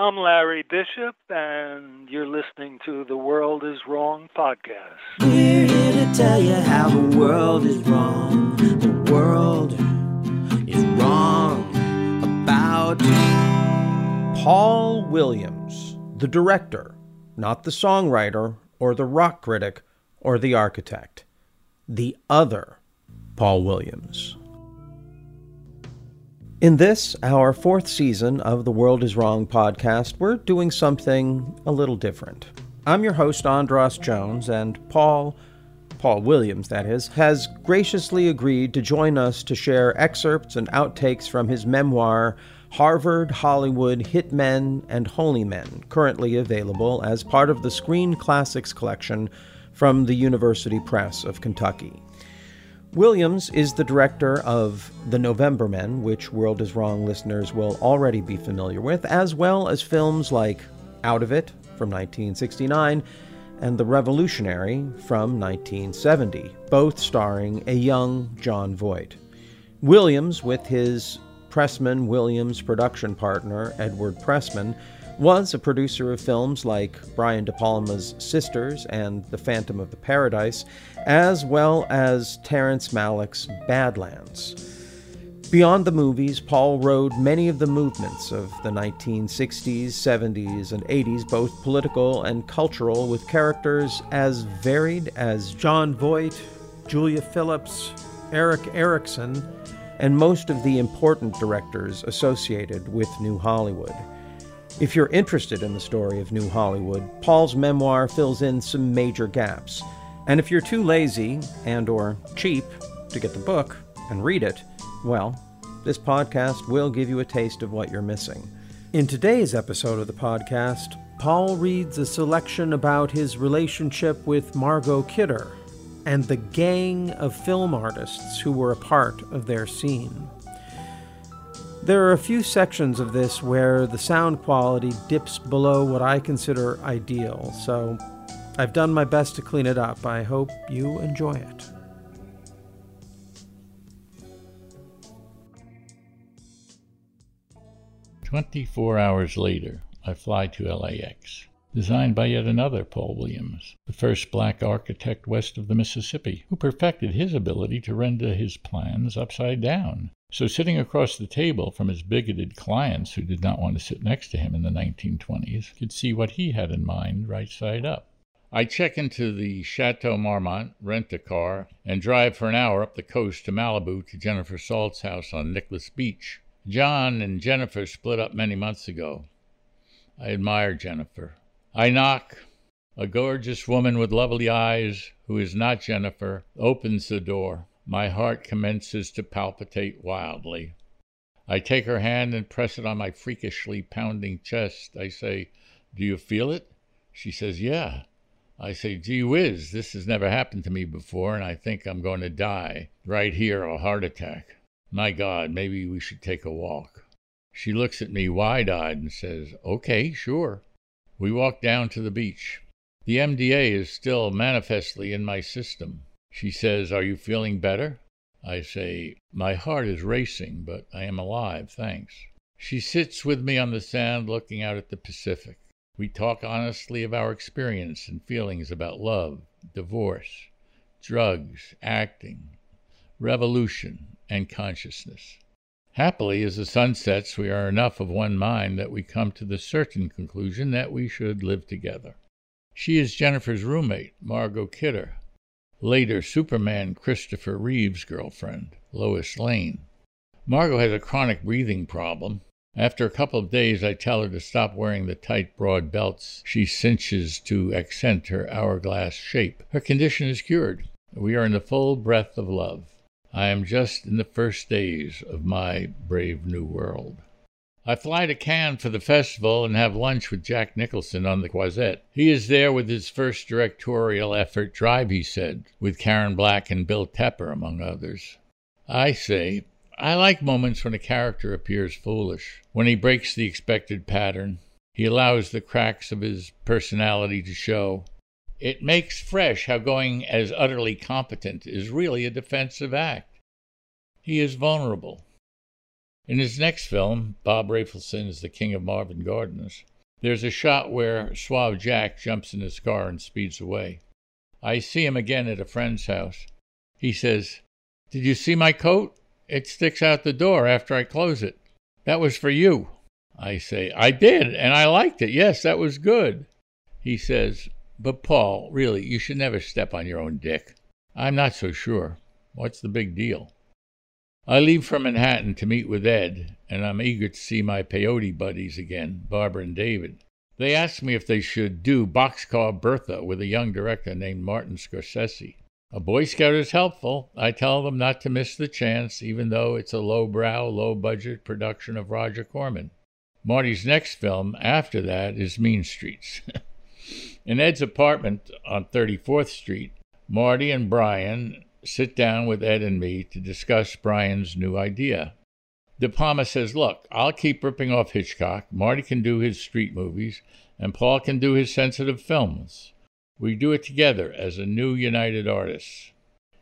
I'm Larry Bishop, and you're listening to the World is Wrong podcast. We're here to tell you how the world is wrong. The world is wrong about Paul Williams, the director, not the songwriter or the rock critic or the architect. The other Paul Williams. In this, our fourth season of the World is Wrong podcast, we're doing something a little different. I'm your host, Andras Jones, and Paul, Paul Williams, that is, has graciously agreed to join us to share excerpts and outtakes from his memoir, Harvard Hollywood Hitmen and Holy Men, currently available as part of the Screen Classics collection from the University Press of Kentucky. Williams is the director of The November Men, which World is Wrong listeners will already be familiar with, as well as films like Out of It from 1969 and The Revolutionary from 1970, both starring a young Jon Voight. Williams, with his Pressman Williams production partner, Edward Pressman, was a producer of films like Brian De Palma's Sisters and The Phantom of the Paradise, as well as Terrence Malick's Badlands. Beyond the movies, Paul rode many of the movements of the 1960s, 70s, and 80s, both political and cultural, with characters as varied as Jon Voight, Julia Phillips, Eric Erikson, and most of the important directors associated with New Hollywood. If you're interested in the story of New Hollywood, Paul's memoir fills in some major gaps. And if you're too lazy and or cheap to get the book and read it, well, this podcast will give you a taste of what you're missing. In today's episode of the podcast, Paul reads a selection about his relationship with Margot Kidder and the gang of film artists who were a part of their scene. There are a few sections of this where the sound quality dips below what I consider ideal, so I've done my best to clean it up. I hope you enjoy it. Twenty-four hours later, I fly to LAX. Designed by yet another Paul Williams, the first black architect west of the Mississippi, who perfected his ability to render his plans upside down. So, sitting across the table from his bigoted clients who did not want to sit next to him in the 1920s could see what he had in mind right side up. I check into the Chateau Marmont, rent a car, and drive for an hour up the coast to Malibu to Jennifer Salt's house on Nicholas Beach. Jon and Jennifer split up many months ago. I admire Jennifer. I knock. A gorgeous woman with lovely eyes, who is not Jennifer, opens the door. My heart commences to palpitate wildly. I take her hand and press it on my freakishly pounding chest. I say, Do you feel it? She says, Yeah. I say, Gee whiz, this has never happened to me before, and I think I'm going to die. Right here, a heart attack. My God, maybe we should take a walk. She looks at me wide eyed and says, Okay, sure. We walk down to the beach. The MDA is still manifestly in my system. She says, Are you feeling better? I say, My heart is racing, but I am alive, thanks. She sits with me on the sand looking out at the Pacific. We talk honestly of our experience and feelings about love, divorce, drugs, acting, revolution, and consciousness. Happily, as the sun sets, we are enough of one mind that we come to the certain conclusion that we should live together. She is Jennifer's roommate, Margot Kidder, later Superman Christopher Reeve's girlfriend, Lois Lane. Margot has a chronic breathing problem. After a couple of days, I tell her to stop wearing the tight, broad belts she cinches to accent her hourglass shape. Her condition is cured. We are in the full breath of love. I am just in the first days of my brave new world. I fly to Cannes for the festival and have lunch with Jack Nicholson on the Croisette. He is there with his first directorial effort, Drive, he said, with Karen Black and Bill Tepper, among others. I say, I like moments when a character appears foolish, when he breaks the expected pattern. He allows the cracks of his personality to show. It makes fresh how going as utterly competent is really a defensive act. He is vulnerable. In his next film, Bob Rafelson is the king of Marvin Gardens. There's a shot where Suave Jack jumps in his car and speeds away. I see him again at a friend's house. He says, Did you see my coat? It sticks out the door after I close it. That was for you. I say, I did, and I liked it. Yes, that was good. He says, But Paul, really, you should never step on your own dick. I'm not so sure. What's the big deal? I leave for Manhattan to meet with Ed, and I'm eager to see my peyote buddies again, Barbara and David. They ask me if they should do Boxcar Bertha with a young director named Martin Scorsese. A Boy Scout is helpful. I tell them not to miss the chance, even though it's a low-brow, low-budget production of Roger Corman. Marty's next film after that is Mean Streets. In Ed's apartment on 34th Street, Marty and Brian sit down with Ed and me to discuss Brian's new idea. De Palma says, Look, I'll keep ripping off Hitchcock. Marty can do his street movies, and Paul can do his sensitive films. We do it together as a new united artist.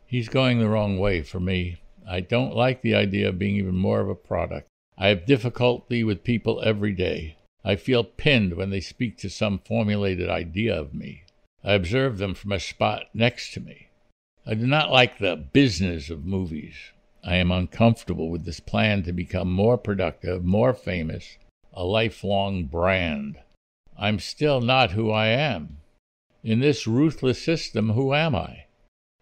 He's going the wrong way for me. I don't like the idea of being even more of a product. I have difficulty with people every day. I feel pinned when they speak to some formulated idea of me. I observe them from a spot next to me. I do not like the business of movies. I am uncomfortable with this plan to become more productive, more famous, a lifelong brand. I'm still not who I am. In this ruthless system, who am I?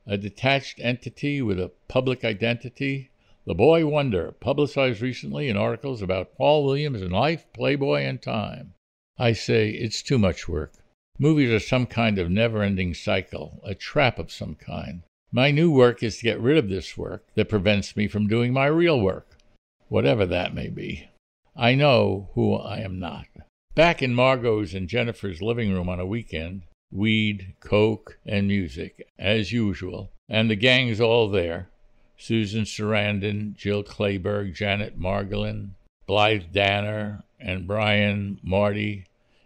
A detached entity with a public identity? The Boy Wonder, publicized recently in articles about Paul Williams in Life, Playboy, and Time. I say it's too much work. Movies are some kind of never ending cycle, a trap of some kind. My new work is to get rid of this work that prevents me from doing my real work, whatever that may be. I know who I am not. Back in Margot's and Jennifer's living room on a weekend, weed, coke, and music, as usual, and the gang's all there Susan Sarandon, Jill Clayburgh, Janet Margolin, Blythe Danner, and Brian Marty,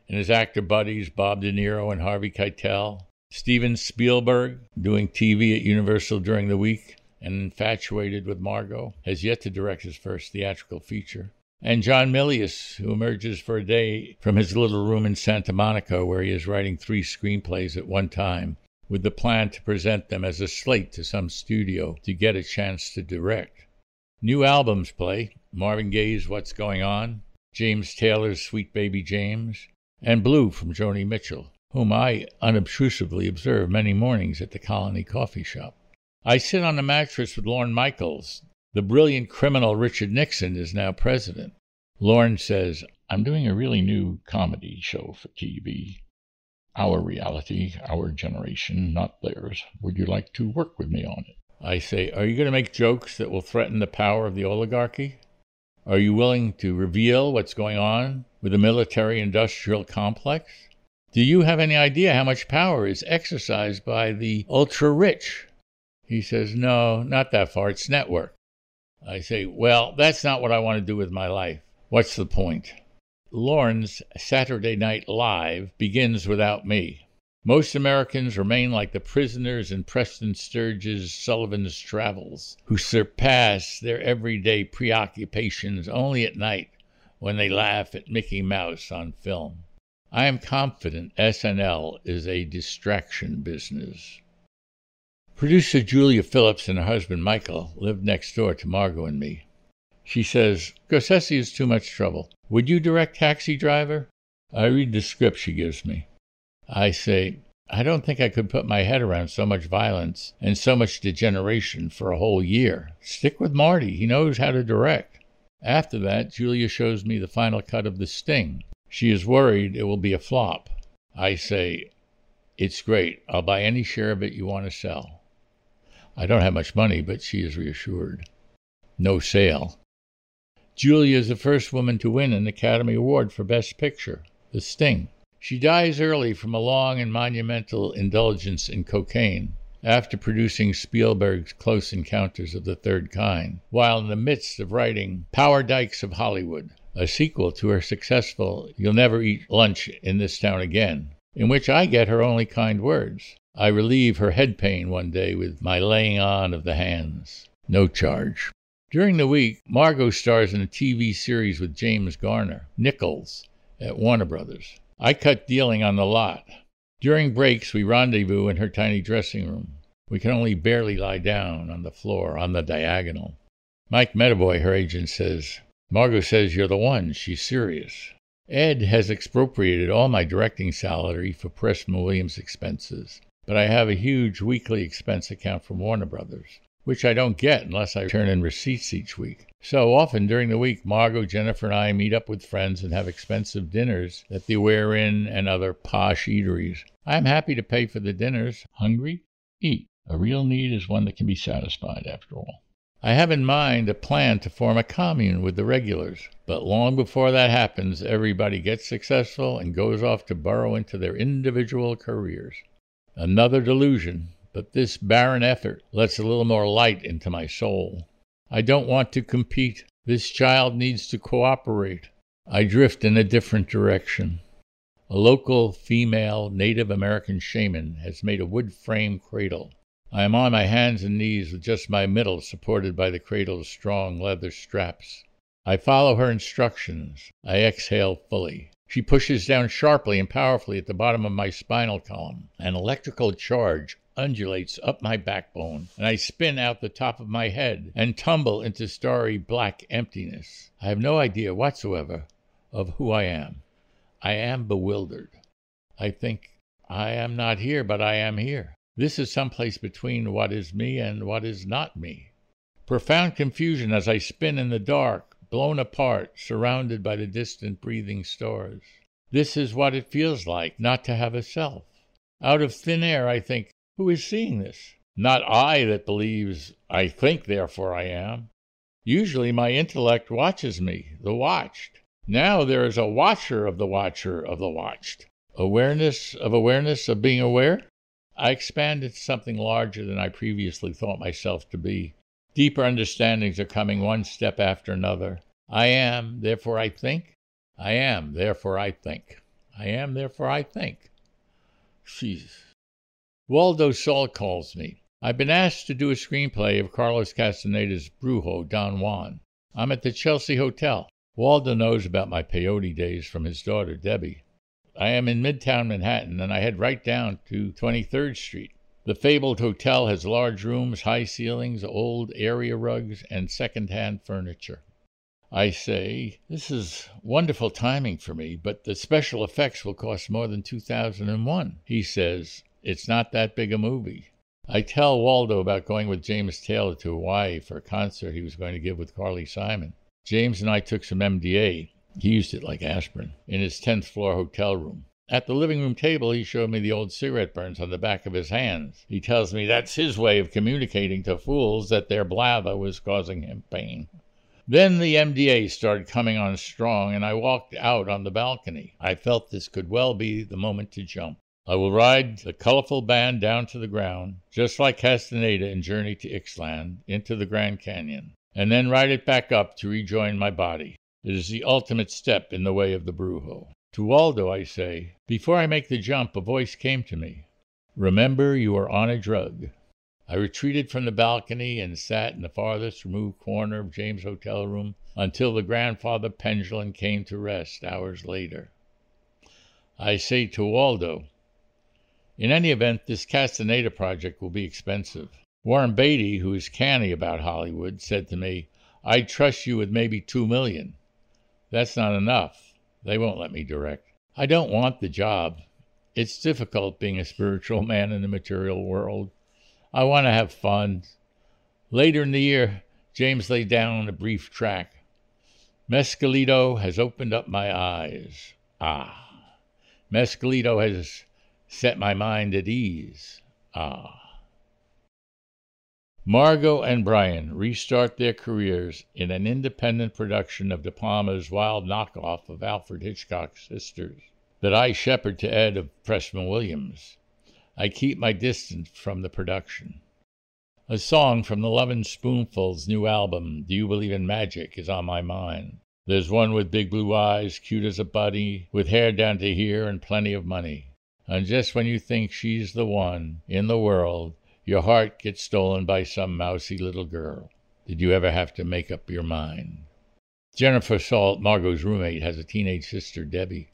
and his actor buddies Bob De Niro and Harvey Keitel. Steven Spielberg, doing TV at Universal during the week and infatuated with Margot, has yet to direct his first theatrical feature. And John Milius, who emerges for a day from his little room in Santa Monica, where he is writing three screenplays at one time, with the plan to present them as a slate to some studio to get a chance to direct. New albums play Marvin Gaye's What's Going On, James Taylor's Sweet Baby James, and Blue from Joni Mitchell whom I unobtrusively observe many mornings at the Colony Coffee Shop. I sit on a mattress with Lorne Michaels. The brilliant criminal Richard Nixon is now president. Lorne says, I'm doing a really new comedy show for TV. Our reality, our generation, not theirs. Would you like to work with me on it? I say, Are you going to make jokes that will threaten the power of the oligarchy? Are you willing to reveal what's going on with the military industrial complex? Do you have any idea how much power is exercised by the ultra rich? He says, No, not that far. It's network. I say, Well, that's not what I want to do with my life. What's the point? Lorne's Saturday Night Live begins without me. Most Americans remain like the prisoners in Preston Sturges Sullivan's Travels, who surpass their everyday preoccupations only at night when they laugh at Mickey Mouse on film. I am confident SNL is a distraction business. Producer Julia Phillips and her husband Michael live next door to Margot and me. She says, Scorsese is too much trouble. Would you direct Taxi Driver? I read the script she gives me. I say, I don't think I could put my head around so much violence and so much degeneration for a whole year. Stick with Marty. He knows how to direct. After that, Julia shows me the final cut of The Sting, she is worried it will be a flop. I say, It's great. I'll buy any share of it you want to sell. I don't have much money, but she is reassured. No sale. Julia is the first woman to win an Academy Award for Best Picture, The Sting. She dies early from a long and monumental indulgence in cocaine after producing Spielberg's Close Encounters of the Third Kind, while in the midst of writing Power Dykes of Hollywood, a sequel to her successful You'll Never Eat Lunch in This Town Again, in which I get her only kind words. I relieve her head pain one day with my laying on of the hands. No charge. During the week, Margot stars in a TV series with James Garner, Nichols, at Warner Brothers. I cut dealing on the lot. During breaks, we rendezvous in her tiny dressing room. We can only barely lie down on the floor on the diagonal. Mike Medavoy, her agent, says, Margot says you're the one. She's serious. Ed has expropriated all my directing salary for Pressman Williams expenses, but I have a huge weekly expense account from Warner Brothers which I don't get unless I turn in receipts each week. So often during the week, Margot, Jennifer, and I meet up with friends and have expensive dinners at the Where and other posh eateries. I am happy to pay for the dinners. Hungry? Eat. A real need is one that can be satisfied, after all. I have in mind a plan to form a commune with the regulars, but long before that happens, everybody gets successful and goes off to burrow into their individual careers. Another delusion, but this barren effort lets a little more light into my soul. I don't want to compete. This child needs to cooperate. I drift in a different direction. A local female Native American shaman has made a wood frame cradle. I am on my hands and knees with just my middle supported by the cradle's strong leather straps. I follow her instructions. I exhale fully. She pushes down sharply and powerfully at the bottom of my spinal column. An electrical charge undulates up my backbone, and I spin out the top of my head and tumble into starry black emptiness. I have no idea whatsoever of who I am. I am bewildered. I think I am not here, but I am here. This is some place between what is me and what is not me. Profound confusion as I spin in the dark, blown apart, surrounded by the distant breathing stars. This is what it feels like not to have a self. Out of thin air, I think, who is seeing this? Not I that believes I think, therefore I am. Usually my intellect watches me, the watched. Now there is a watcher of the watcher of the watched. Awareness of awareness of being aware? I expand into something larger than I previously thought myself to be. Deeper understandings are coming one step after another. I am, therefore I think. I am, therefore I think. I am, therefore I think. Jesus. Waldo Salt calls me. I've been asked to do a screenplay of Carlos Castaneda's Brujo, Don Juan. I'm at the Chelsea Hotel. Waldo knows about my peyote days from his daughter, Debbie. I am in Midtown Manhattan, and I head right down to 23rd Street. The fabled hotel has large rooms, high ceilings, old area rugs, and second-hand furniture. I say, this is wonderful timing for me, but the special effects will cost more than 2001. He says, it's not that big a movie. I tell Waldo about going with James Taylor to Hawaii for a concert he was going to give with Carly Simon. James and I took some MDA. He used it like aspirin in his 10th floor hotel room. At the living room table, he showed me the old cigarette burns on the back of his hands. He tells me that's his way of communicating to fools that their blather was causing him pain. Then the MDA started coming on strong, and I walked out on the balcony. I felt this could well be the moment to jump. I will ride the colorful band down to the ground, just like Castaneda in Journey to Ixtlan, into the Grand Canyon, and then ride it back up to rejoin my body. It is the ultimate step in the way of the Brujo. To Waldo, I say, before I make the jump, a voice came to me. Remember, you are on a drug. I retreated from the balcony and sat in the farthest removed corner of James' hotel room until the grandfather pendulum came to rest hours later. I say to Waldo, in any event, this Castaneda project will be expensive. Warren Beatty, who is canny about Hollywood, said to me, I'd trust you with maybe two million. That's not enough. They won't let me direct. I don't want the job. It's difficult being a spiritual man in the material world. I want to have fun. Later in the year, James laid down a brief track. Mescalito has opened up my eyes. Ah, Mescalito has set my mind at ease. Ah. Margot and Brian restart their careers in an independent production of De Palma's wild knockoff of Alfred Hitchcock's Sisters that I shepherd to Ed of Pressman Williams. I keep my distance from the production. A song from the Lovin' Spoonful's new album, Do You Believe in Magic, is on my mind. There's one with big blue eyes, cute as a bunny, with hair down to here and plenty of money. And just when you think she's the one in the world, your heart gets stolen by some mousy little girl. Did you ever have to make up your mind? Jennifer Salt, Margot's roommate, has a teenage sister, Debbie.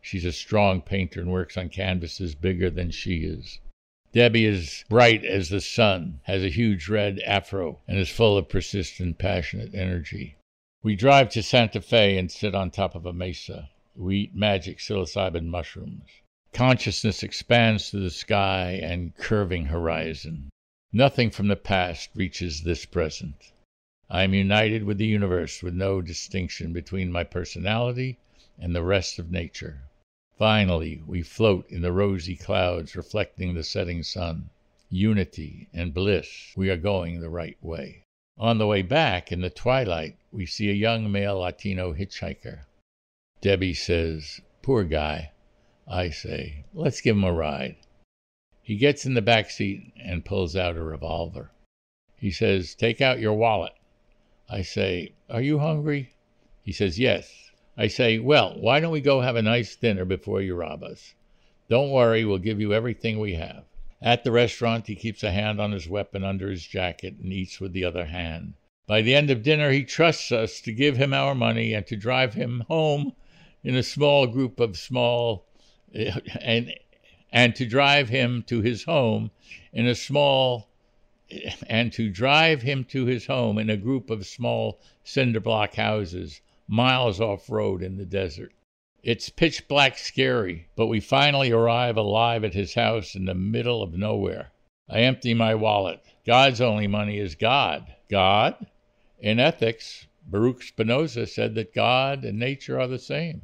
She's a strong painter and works on canvases bigger than she is. Debbie is bright as the sun, has a huge red afro, and is full of persistent, passionate energy. We drive to Santa Fe and sit on top of a mesa. We eat magic psilocybin mushrooms. Consciousness expands to the sky and curving horizon. Nothing from the past reaches this present. I am united with the universe with no distinction between my personality and the rest of nature. Finally, we float in the rosy clouds reflecting the setting sun. Unity and bliss. We are going the right way. On the way back, in the twilight, we see a young male Latino hitchhiker. Debbie says, Poor guy. I say, Let's give him a ride. He gets in the back seat and pulls out a revolver. He says, Take out your wallet. I say, Are you hungry? He says, Yes. I say, Well, why don't we go have a nice dinner before you rob us? Don't worry, we'll give you everything we have. At the restaurant, he keeps a hand on his weapon under his jacket and eats with the other hand. By the end of dinner, he trusts us to give him our money and to drive him home in a small group of small, and, and to drive him to his home in a small, and to drive him to his home in a group of small cinder block houses miles off road in the desert. It's pitch black scary, but we finally arrive alive at his house in the middle of nowhere. I empty my wallet. God's only money is God. God? In ethics, Baruch Spinoza said that God and nature are the same.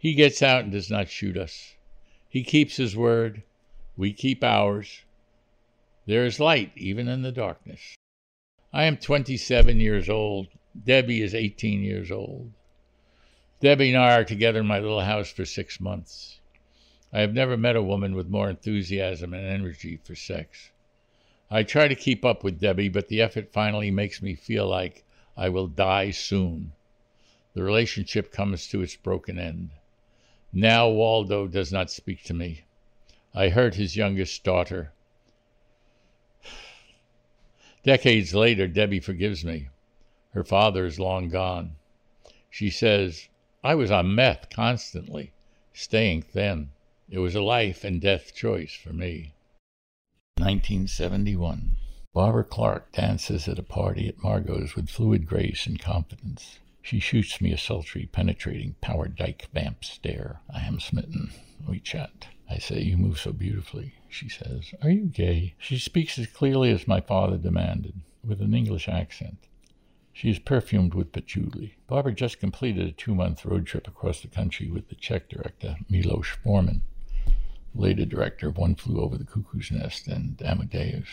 He gets out and does not shoot us. He keeps his word. We keep ours. There is light even in the darkness. I am 27 years old. Debbie is 18 years old. Debbie and I are together in my little house for six months. I have never met a woman with more enthusiasm and energy for sex. I try to keep up with Debbie, but the effort finally makes me feel like I will die soon. The relationship comes to its broken end. Now Waldo does not speak to me. I hurt his youngest daughter. Decades later, Debbie forgives me. Her father is long gone. She says, I was on meth constantly, staying thin. It was a life and death choice for me. 1971. Barbara Clark dances at a party at Margot's with fluid grace and confidence. She shoots me a sultry, penetrating, power dyke vamp stare. I am smitten. We chat. I say, You move so beautifully. She says, Are you gay? She speaks as clearly as my father demanded, with an English accent. She is perfumed with patchouli. Barbara just completed a two month road trip across the country with the Czech director Milos Forman, later director of One Flew Over the Cuckoo's Nest and Amadeus.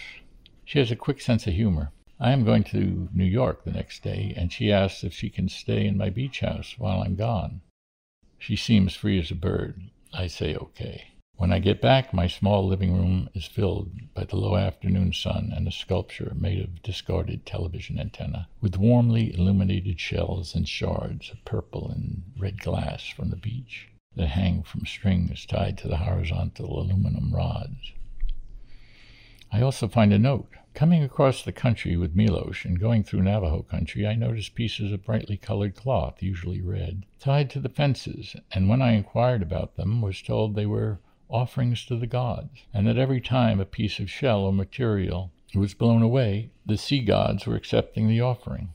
She has a quick sense of humor. I am going to New York the next day, and she asks if she can stay in my beach house while I'm gone. She seems free as a bird. I say okay. When I get back, my small living room is filled by the low afternoon sun and a sculpture made of discarded television antenna, with warmly illuminated shells and shards of purple and red glass from the beach that hang from strings tied to the horizontal aluminum rods. I also find a note. Coming across the country with Milos and going through Navajo country, I noticed pieces of brightly colored cloth, usually red, tied to the fences, and when I inquired about them, was told they were offerings to the gods, and that every time a piece of shell or material was blown away, the sea gods were accepting the offering.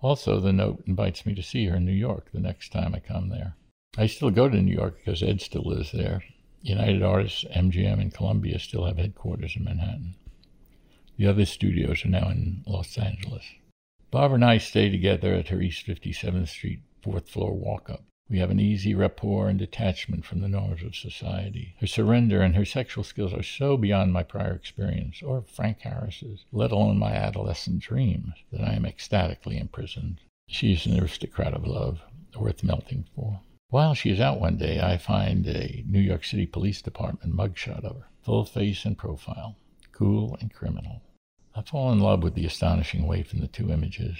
Also, the note invites me to see her in New York the next time I come there. I still go to New York because Ed still lives there. United Artists, MGM, and Columbia still have headquarters in Manhattan. The other studios are now in Los Angeles. Barbara and I stay together at her East 57th Street fourth floor walk up. We have an easy rapport and detachment from the norms of society. Her surrender and her sexual skills are so beyond my prior experience, or Frank Harris's, let alone my adolescent dreams, that I am ecstatically imprisoned. She is an aristocrat of love, worth melting for. While she is out one day, I find a New York City Police Department mugshot of her, full face and profile, cool and criminal. I fall in love with the astonishing waif in the two images.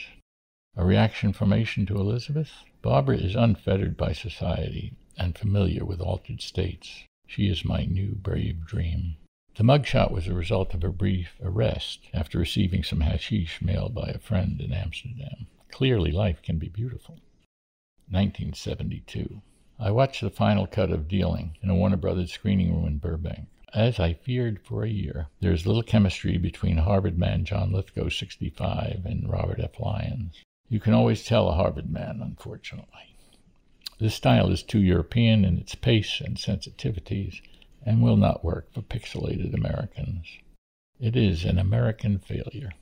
A reaction formation to Elizabeth? Barbara is unfettered by society and familiar with altered states. She is my new brave dream. The mugshot was a result of a brief arrest after receiving some hashish mailed by a friend in Amsterdam. Clearly, life can be beautiful. 1972. I watched the final cut of Dealing in a Warner Brothers screening room in Burbank. As I feared for a year, there is little chemistry between Harvard man John Lithgow, 65, and Robert F. Lyons. You can always tell a Harvard man, unfortunately. This style is too European in its pace and sensitivities and will not work for pixelated Americans. It is an American failure.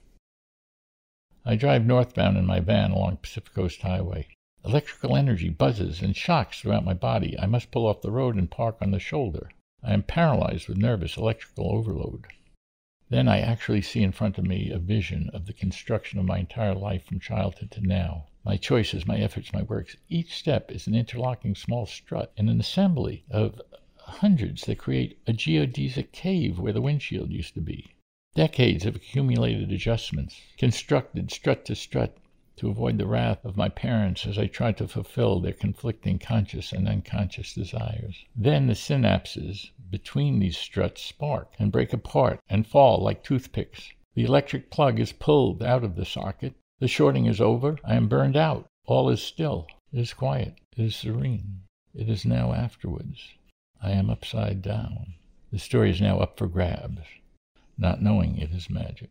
I drive northbound in my van along Pacific Coast Highway. Electrical energy buzzes and shocks throughout my body. I must pull off the road and park on the shoulder. I am paralyzed with nervous electrical overload. Then I actually see in front of me a vision of the construction of my entire life from childhood to now. My choices, my efforts, my works. Each step is an interlocking small strut and an assembly of hundreds that create a geodesic cave where the windshield used to be. Decades of accumulated adjustments, constructed strut to strut to avoid the wrath of my parents as I tried to fulfill their conflicting conscious and unconscious desires. Then the synapses between these struts spark and break apart and fall like toothpicks. The electric plug is pulled out of the socket. The shorting is over. I am burned out. All is still. It is quiet. It is serene. It is now afterwards. I am upside down. The story is now up for grabs, not knowing it is magic.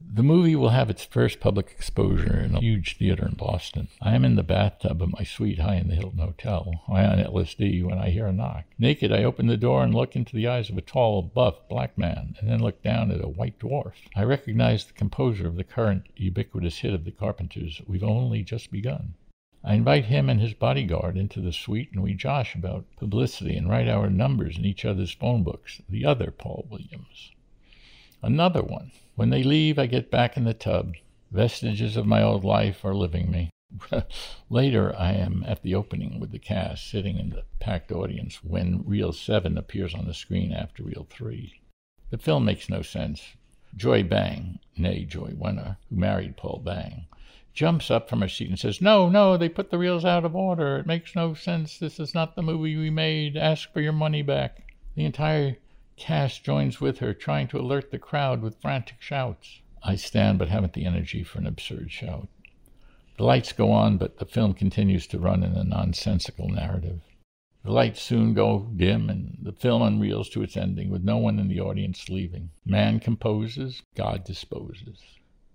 The movie will have its first public exposure in a huge theater in Boston. I am in the bathtub of my suite high in the Hilton Hotel, high on LSD, when I hear a knock. Naked, I open the door and look into the eyes of a tall, buff, black man, and then look down at a white dwarf. I recognize the composer of the current ubiquitous hit of the Carpenters, We've Only Just Begun. I invite him and his bodyguard into the suite, and we josh about publicity and write our numbers in each other's phone books. The other Paul Williams. Another one. When they leave, I get back in the tub. Vestiges of my old life are living me. Later, I am at the opening with the cast, sitting in the packed audience when Reel 7 appears on the screen after Reel 3. The film makes no sense. Joy Bang, nay Joy Wenner, who married Paul Bang, jumps up from her seat and says, No, no, they put the reels out of order. It makes no sense. This is not the movie we made. Ask for your money back. The entire cast joins with her, trying to alert the crowd with frantic shouts. I stand but haven't the energy for an absurd shout. The lights go on, but the film continues to run in a nonsensical narrative. The lights soon go dim, and the film unreels to its ending, with no one in the audience leaving. Man composes, God disposes.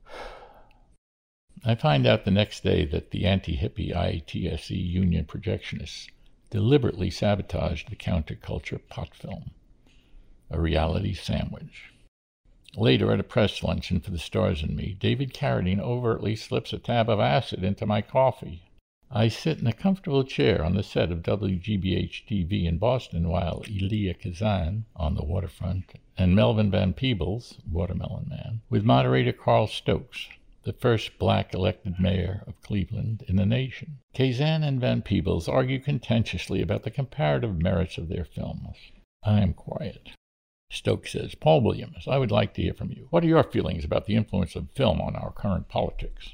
I find out the next day that the anti hippie ITSE union projectionists deliberately sabotaged the counterculture pot film, a reality sandwich. Later, at a press luncheon for the Stars and Me, David Carradine overtly slips a tab of acid into my coffee. I sit in a comfortable chair on the set of WGBH TV in Boston while Elia Kazan, on the waterfront, and Melvin Van Peebles, Watermelon Man, with moderator Carl Stokes, the first black elected mayor of Cleveland in the nation. Kazan and Van Peebles argue contentiously about the comparative merits of their films. I am quiet. Stokes says, Paul Williams, I would like to hear from you. What are your feelings about the influence of film on our current politics?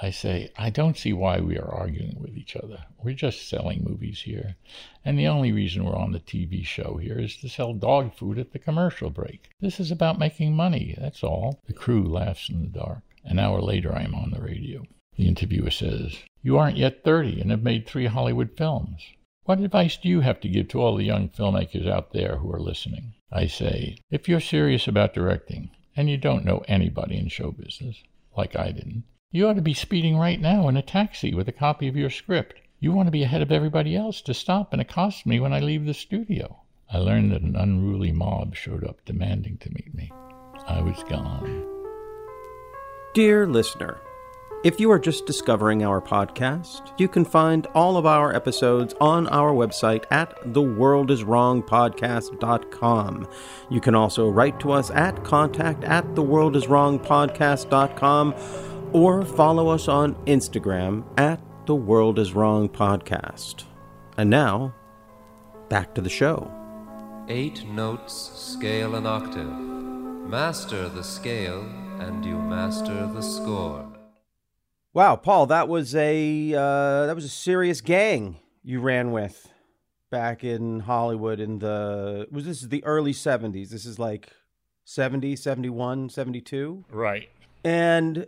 I say, I don't see why we are arguing with each other. We're just selling movies here. And the only reason we're on the TV show here is to sell dog food at the commercial break. This is about making money, that's all. The crew laughs in the dark. An hour later, I am on the radio. The interviewer says, You aren't yet 30 and have made three Hollywood films. What advice do you have to give to all the young filmmakers out there who are listening? I say, if you're serious about directing, and you don't know anybody in show business, like I didn't, you ought to be speeding right now in a taxi with a copy of your script. You want to be ahead of everybody else to stop and accost me when I leave the studio. I learned that an unruly mob showed up demanding to meet me. I was gone. Dear listener, if you are just discovering our podcast, you can find all of our episodes on our website at theworldiswrongpodcast.com. You can also write to us at contact at theworldiswrongpodcast.com or follow us on Instagram at The World Is Wrong Podcast. And now, back to the show. Eight notes, scale an octave. Master the scale and you master the score. Wow, Paul, that was a uh, that was a serious gang you ran with. back in Hollywood in the was this is the early 70s. This is like 70, 71, 72. Right. And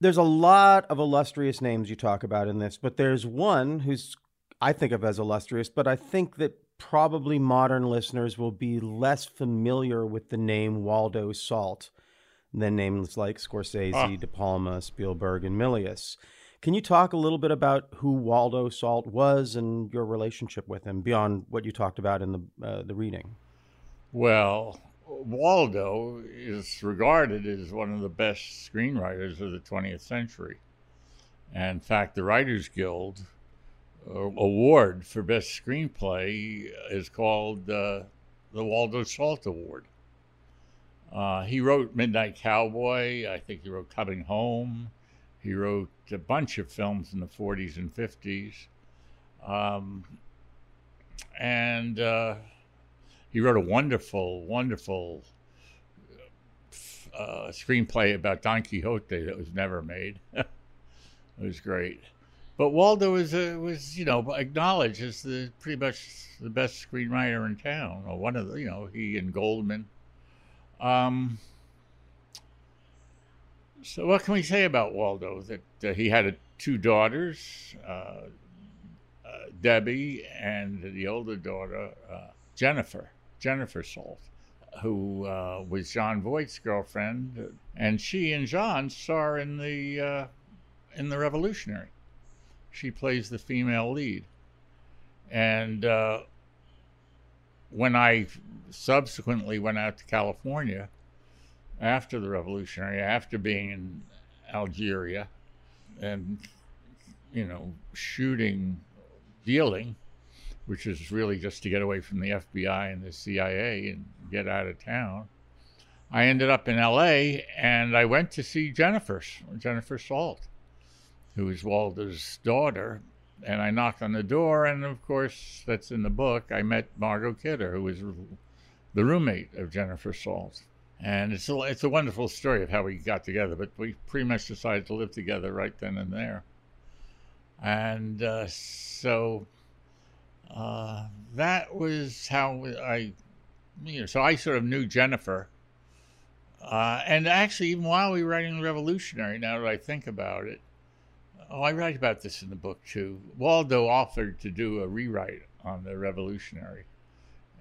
there's a lot of illustrious names you talk about in this, but there's one who's I think of as illustrious, but I think that probably modern listeners will be less familiar with the name Waldo Salt than names like Scorsese, Ah. De Palma, Spielberg, and Milius. Can you talk a little bit about who Waldo Salt was and your relationship with him beyond what you talked about in the uh, the reading? Well, Waldo is regarded as one of the best screenwriters of the 20th century. And in fact, the Writers Guild uh, award for best screenplay is called uh, the Waldo Salt Award. Uh, he wrote Midnight Cowboy. I think he wrote Coming Home. He wrote a bunch of films in the 40s and 50s. Um, and uh, he wrote a wonderful, wonderful uh, screenplay about Don Quixote that was never made. it was great. But Waldo was, uh, was you know, acknowledged as the pretty much the best screenwriter in town, or one of the, you know, he and Goldman. Um, so what can we say about Waldo? That uh, he had uh, two daughters, uh, uh, Debbie and the older daughter, uh, Jennifer, Jennifer Salt, who uh, was Jon Voight's girlfriend, and she and John star in the in the Revolutionary. She plays the female lead, and uh, when I subsequently went out to California after the Revolutionary, after being in Algeria, and you know shooting, dealing, which is really just to get away from the FBI and the CIA and get out of town. I ended up in LA and I went to see Jennifer, Jennifer Salt, who is Waldo's daughter. And I knocked on the door, and of course, that's in the book. I met Margot Kidder, who was the roommate of Jennifer Salt. And it's a, it's a wonderful story of how we got together, but we pretty much decided to live together right then and there. And uh, so uh, that was how I, you know, so I sort of knew Jennifer. Uh, and actually, even while we were writing Revolutionary, now that I think about it, oh, I write about this in the book too. Waldo offered to do a rewrite on The Revolutionary.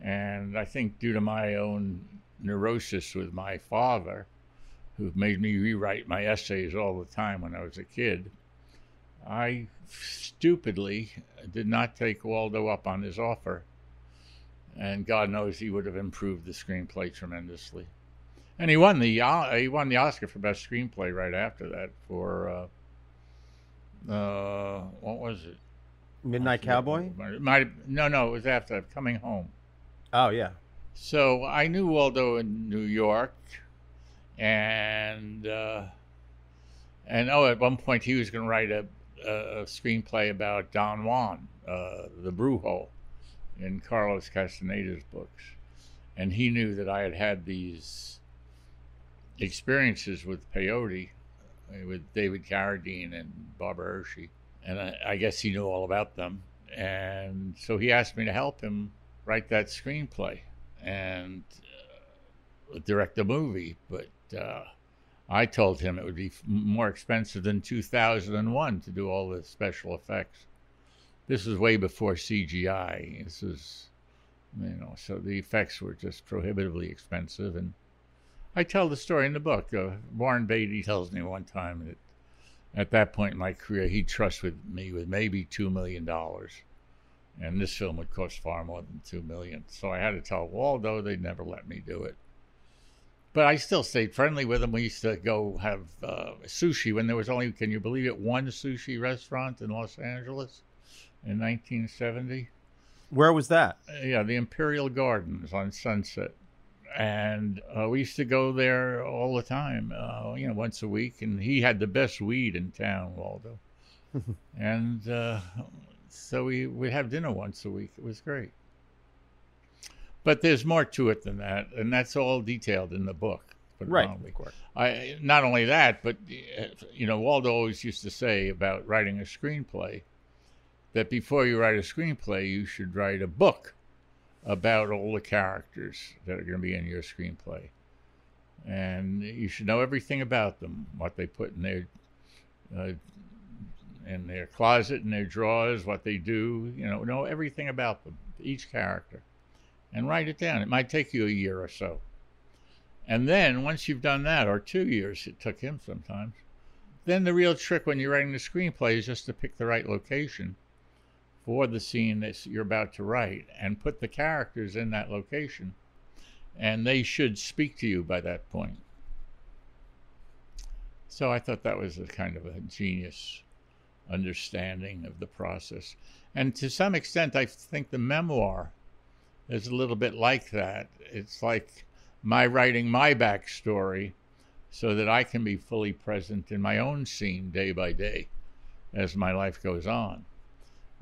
And I think due to my own neurosis with my father, who made me rewrite my essays all the time when I was a kid, I stupidly did not take Waldo up on his offer. And God knows he would have improved the screenplay tremendously. And he won the uh, he won the Oscar for best screenplay right after that for uh, uh, what was it? Midnight Cowboy? Might, might, no, no, it was after Coming Home. Oh yeah. So I knew Waldo in New York, and uh, and oh, at one point he was going to write a, a, screenplay about Don Juan, uh, the Brujo, in Carlos Castaneda's books, and he knew that I had had these experiences with peyote, with David Carradine and Barbara Hershey, and I, I guess he knew all about them, and so he asked me to help him write that screenplay and uh, direct the movie. But uh, I told him it would be more expensive than 2001 to do all the special effects. This was way before CGI. This is, you know, so the effects were just prohibitively expensive. And I tell the story in the book. Uh, Warren Beatty tells me one time that at that point in my career, he trusted me with maybe $2 million and this film would cost far more than two million. So I had to tell Waldo they'd never let me do it. But I still stayed friendly with him. We used to go have uh, sushi when there was only, can you believe it, one sushi restaurant in Los Angeles in 1970. Where was that? Uh, yeah, the Imperial Gardens on Sunset. And uh, we used to go there all the time, uh, you know, once a week. And he had the best weed in town, Waldo. and uh, so we would have dinner once a week. It was great. But there's more to it than that, and that's all detailed in the book. Right. Course. I not only that, but uh, you know, Waldo always used to say about writing a screenplay that before you write a screenplay, you should write a book about all the characters that are going to be in your screenplay. And you should know everything about them, what they put in their uh, in their closet, in their drawers, what they do. You know, know everything about them, each character, and write it down. It might take you a year or so. And then once you've done that, or two years, it took him sometimes. Then the real trick when you're writing the screenplay is just to pick the right location for the scene that you're about to write and put the characters in that location. And they should speak to you by that point. So I thought that was a kind of a genius understanding of the process. And to some extent, I think the memoir is a little bit like that. It's like my writing my backstory so that I can be fully present in my own scene day by day as my life goes on.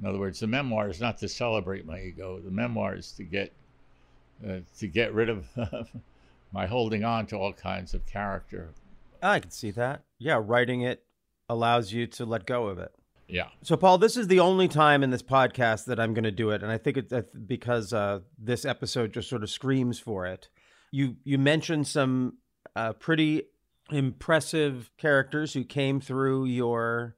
In other words, the memoir is not to celebrate my ego. The memoir is to get uh, to get rid of my holding on to all kinds of character. I can see that. Yeah, writing it allows you to let go of it. Yeah. So, Paul, this is the only time in this podcast that I'm going to do it, and I think it's because uh, this episode just sort of screams for it. You you mentioned some uh, pretty impressive characters who came through your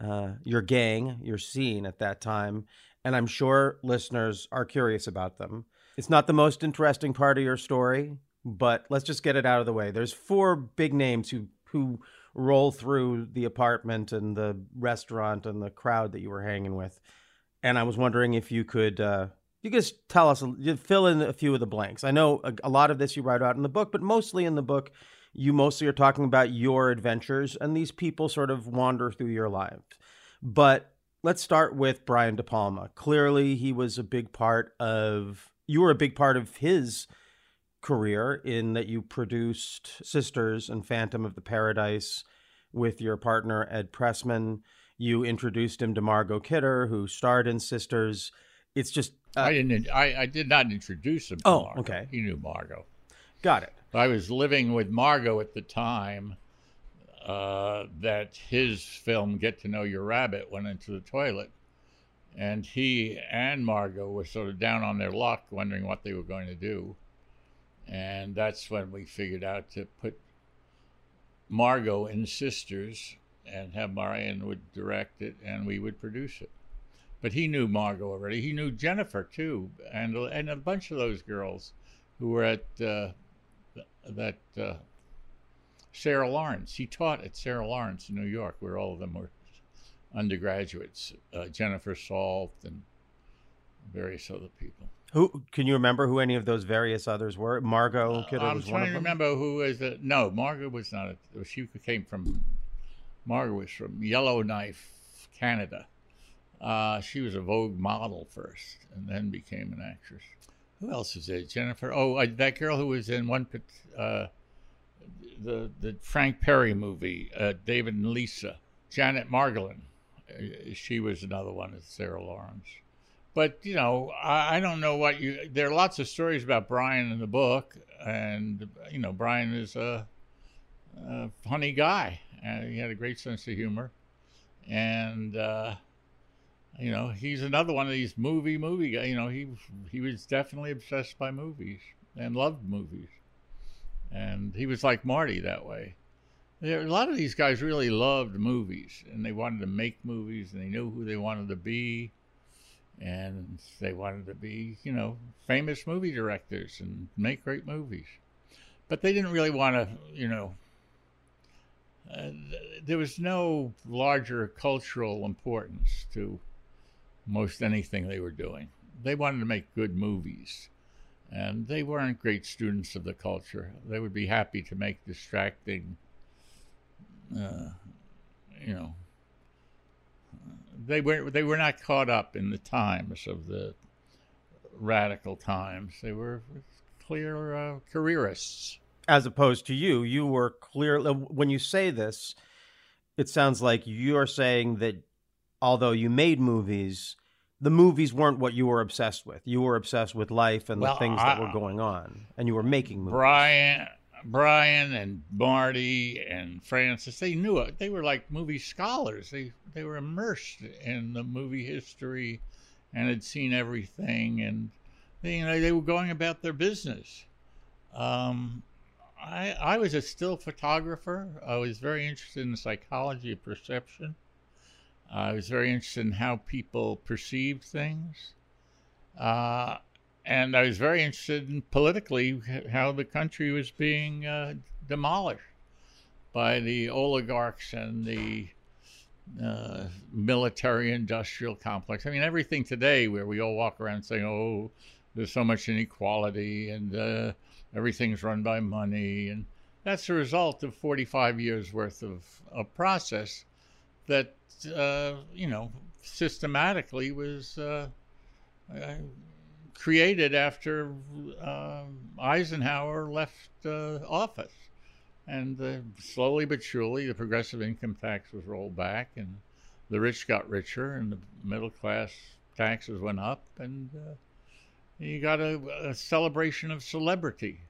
uh, your gang, your scene at that time, and I'm sure listeners are curious about them. It's not the most interesting part of your story, but let's just get it out of the way. There's four big names who who roll through the apartment and the restaurant and the crowd that you were hanging with, and I was wondering if you could. Uh, you could just tell us, fill in a few of the blanks. I know a, a lot of this you write out in the book, but mostly in the book, you mostly are talking about your adventures, and these people sort of wander through your lives. But let's start with Brian De Palma. Clearly, he was a big part of, you were a big part of his career in that you produced Sisters and Phantom of the Paradise with your partner, Ed Pressman. You introduced him to Margot Kidder, who starred in Sisters. It's just. Uh, I didn't. I, I did not introduce him. oh, Margot. okay. He knew Margot. Got it. I was living with Margot at the time uh, that his film Get to Know Your Rabbit went into the toilet. And he and Margot were sort of down on their luck, wondering what they were going to do. And that's when we figured out to put Margot in Sisters and have Brian would direct it and we would produce it. But he knew Margot already. He knew Jennifer too, and and a bunch of those girls who were at uh, that uh, Sarah Lawrence. He taught at Sarah Lawrence in New York, where all of them were undergraduates. Uh, Jennifer Salt and various other people. Who can you remember who any of those various others were? Margot Kidder Uh, I'm trying to them. remember who is it. No, Margot was not. A, she came from. Margot was from Yellowknife, Canada. Uh, she was a Vogue model first, and then became an actress. Who else is it? Jennifer. Oh, uh, that girl who was in one, uh, the the Frank Perry movie, uh, David and Lisa. Janet Margolin. Uh, she was another one. It's Sarah Lawrence. But you know, I, I don't know what you. There are lots of stories about Brian in the book, and you know, Brian is a, a funny guy. he had a great sense of humor, and uh, you know, he's another one of these movie movie guys. You know, he he was definitely obsessed by movies and loved movies, and he was like Marty that way. There, a lot of these guys really loved movies, and they wanted to make movies, and they knew who they wanted to be, and they wanted to be, you know, famous movie directors and make great movies. But they didn't really want to, you know. Uh, th- there was no larger cultural importance to most anything they were doing. They wanted to make good movies, and they weren't great students of the culture. They would be happy to make distracting, uh, you know. They were they were not caught up in the times of the radical times. They were clear uh, careerists. As opposed to you, you were clear. When you say this, it sounds like you're saying that although you made movies, the movies weren't what you were obsessed with. You were obsessed with life and Well, the things that were going on, and you were making movies. Brian Brian and Marty and Francis, they knew it. They were like movie scholars. They they were immersed in the movie history and had seen everything, and they, you know they were going about their business. Um, I I was a still photographer. I was very interested in the psychology of perception. I was very interested in how people perceived things. Uh, and I was very interested in politically how the country was being uh, demolished by the oligarchs and the uh, military industrial complex. I mean, everything today where we all walk around saying, oh, there's so much inequality and uh, everything's run by money. And that's a result of 45 years worth of a process that, uh, you know, systematically was uh, created after uh, Eisenhower left uh, office. And uh, slowly but surely, the progressive income tax was rolled back, and the rich got richer, and the middle class taxes went up, and uh, you got a, a celebration of celebrity.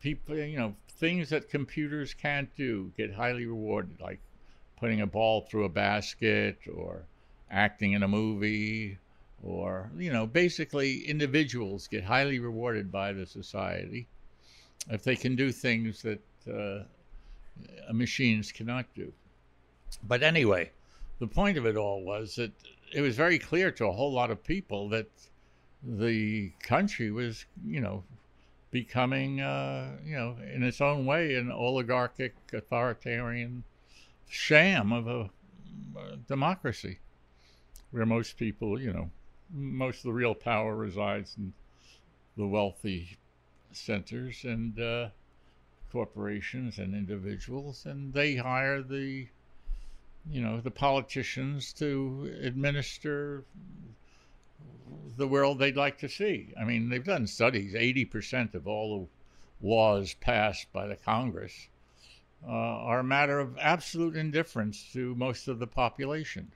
People, you know, things that computers can't do get highly rewarded, like putting a ball through a basket or acting in a movie or you know basically individuals get highly rewarded by the society if they can do things that uh, machines cannot do. But anyway the point of it all was that it was very clear to a whole lot of people that the country was you know becoming uh, you know in its own way an oligarchic authoritarian sham of a, a democracy where most people you know most of the real power resides in the wealthy centers and uh, corporations and individuals, and they hire the, you know, the politicians to administer the world they'd like to see. I mean, they've done studies. Eighty percent of all the laws passed by the Congress uh, are a matter of absolute indifference to most of the population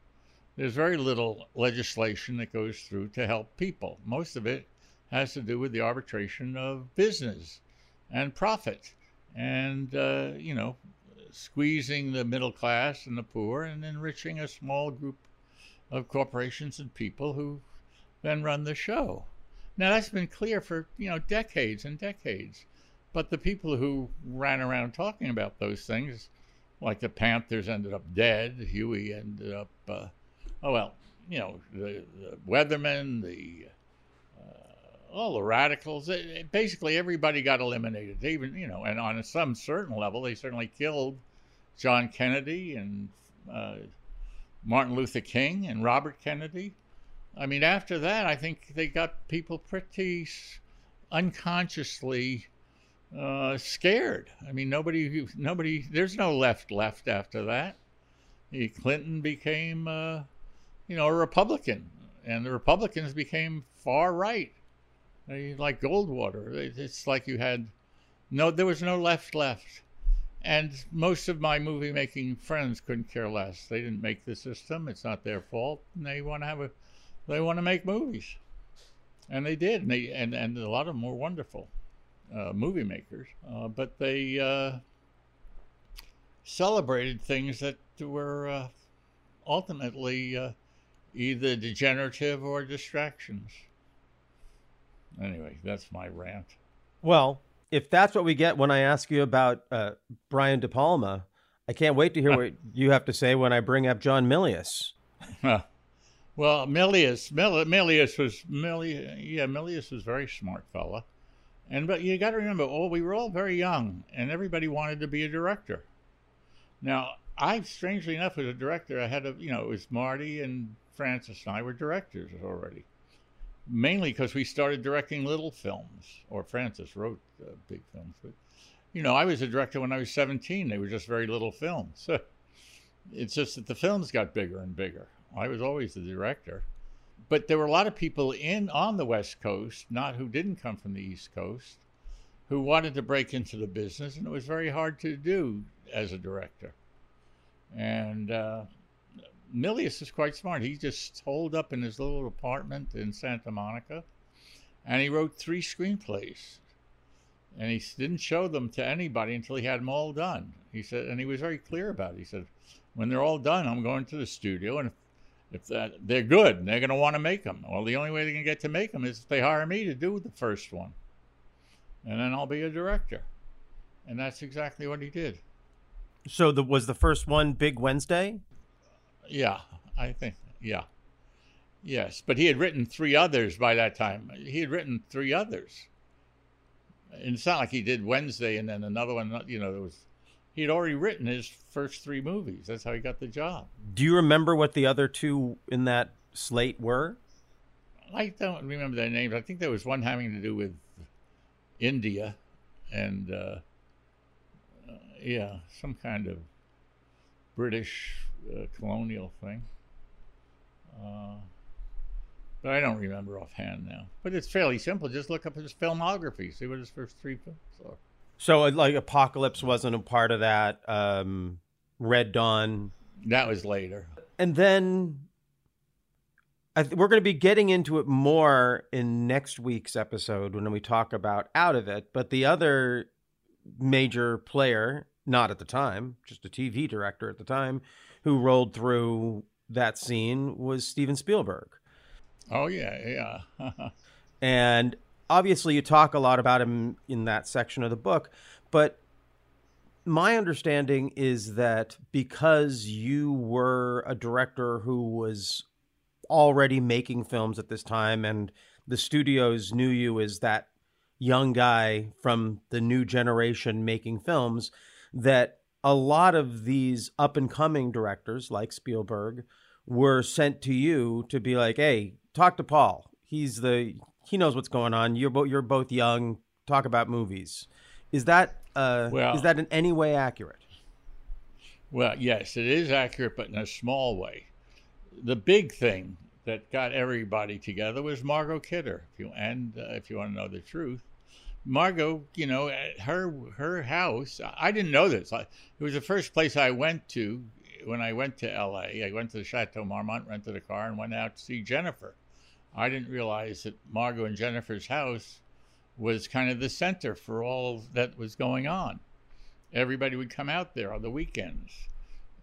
there's very little legislation that goes through to help people. Most of it has to do with the arbitration of business and profit and, uh, you know, squeezing the middle class and the poor and enriching a small group of corporations and people who then run the show. Now, that's been clear for, you know, decades and decades. But the people who ran around talking about those things, like the Panthers ended up dead, Huey ended up uh, oh well, you know, the, the weathermen, the uh, all the radicals. It, it, basically, everybody got eliminated. They Even you know, and on some certain level, they certainly killed John Kennedy and uh, Martin Luther King and Robert Kennedy. I mean, after that, I think they got people pretty unconsciously uh, scared. I mean, nobody, nobody. There's no left left after that. Clinton became uh, you know, a Republican, and the Republicans became far right, like Goldwater. It's like you had no, there was no left left, and most of my movie making friends couldn't care less. They didn't make the system; it's not their fault, and they want to have a, they want to make movies, and they did, and they and and a lot of them were wonderful uh, movie makers, uh, but they. Uh, celebrated things that were uh, ultimately uh, either degenerative or distractions. Anyway, that's my rant. Well, if that's what we get when I ask you about uh, Brian De Palma, I can't wait to hear what you have to say when I bring up John Milius. well, Milius, Milius was Milius, yeah, Milius was a very smart fella, and but you got to remember, oh, we were all very young, and everybody wanted to be a director. Now, I strangely enough, as a director, I had a you know it was Marty and Francis and I were directors already, mainly because we started directing little films, or Francis wrote uh, big films. But you know, I was a director when I was 17. They were just very little films. it's just that the films got bigger and bigger. I was always the director, but there were a lot of people in on the West Coast, not who didn't come from the East Coast, who wanted to break into the business, and it was very hard to do as a director. And uh, Milius is quite smart. He just holed up in his little apartment in Santa Monica, and he wrote three screenplays. and he didn't show them to anybody until he had them all done. He said, and he was very clear about it. He said, "When they're all done, I'm going to the studio, and if, that, they're good, and they're going to want to make them. Well, the only way they can get to make them is if they hire me to do the first one, and then I'll be a director." And that's exactly what he did. So the was the first one Big Wednesday? Yeah, I think yeah. Yes, but he had written three others by that time. He had written three others. And it's not like he did Wednesday and then another one, you know, there was he had already written his first three movies. That's how he got the job. Do you remember what the other two in that slate were? I don't remember their names. I think there was one having to do with India and uh, uh, yeah, some kind of British uh, colonial thing. Uh, but I don't remember offhand now. But it's fairly simple. Just look up his filmography, see what his first three films are. So uh, like Apocalypse wasn't a part of that. Um, Red Dawn. That was later. And then I th- we're going to be getting into it more in next week's episode when we talk about Out of It. But the other major player, not at the time, just a TV director at the time, who rolled through that scene was Steven Spielberg. Oh yeah, yeah. and obviously, you talk a lot about him in that section of the book, but my understanding is that because you were a director who was already making films at this time and the studios knew you as that young guy from the new generation making films that a lot of these up and coming directors like Spielberg were sent to you to be like, "Hey, talk to Paul. He's the he knows what's going on. You're both you're both young. Talk about movies." Is that uh, Well- is that in any way accurate? Well, yes, it is accurate, but in a small way. The big thing that got everybody together was Margot Kidder. If you and uh, if you want to know the truth, Margot, you know, at her her house. I didn't know this. I, it was the first place I went to when I went to L.A. I went to the Chateau Marmont, rented a car, and went out to see Jennifer. I didn't realize that Margot and Jennifer's house was kind of the center for all that was going on everybody would come out there on the weekends.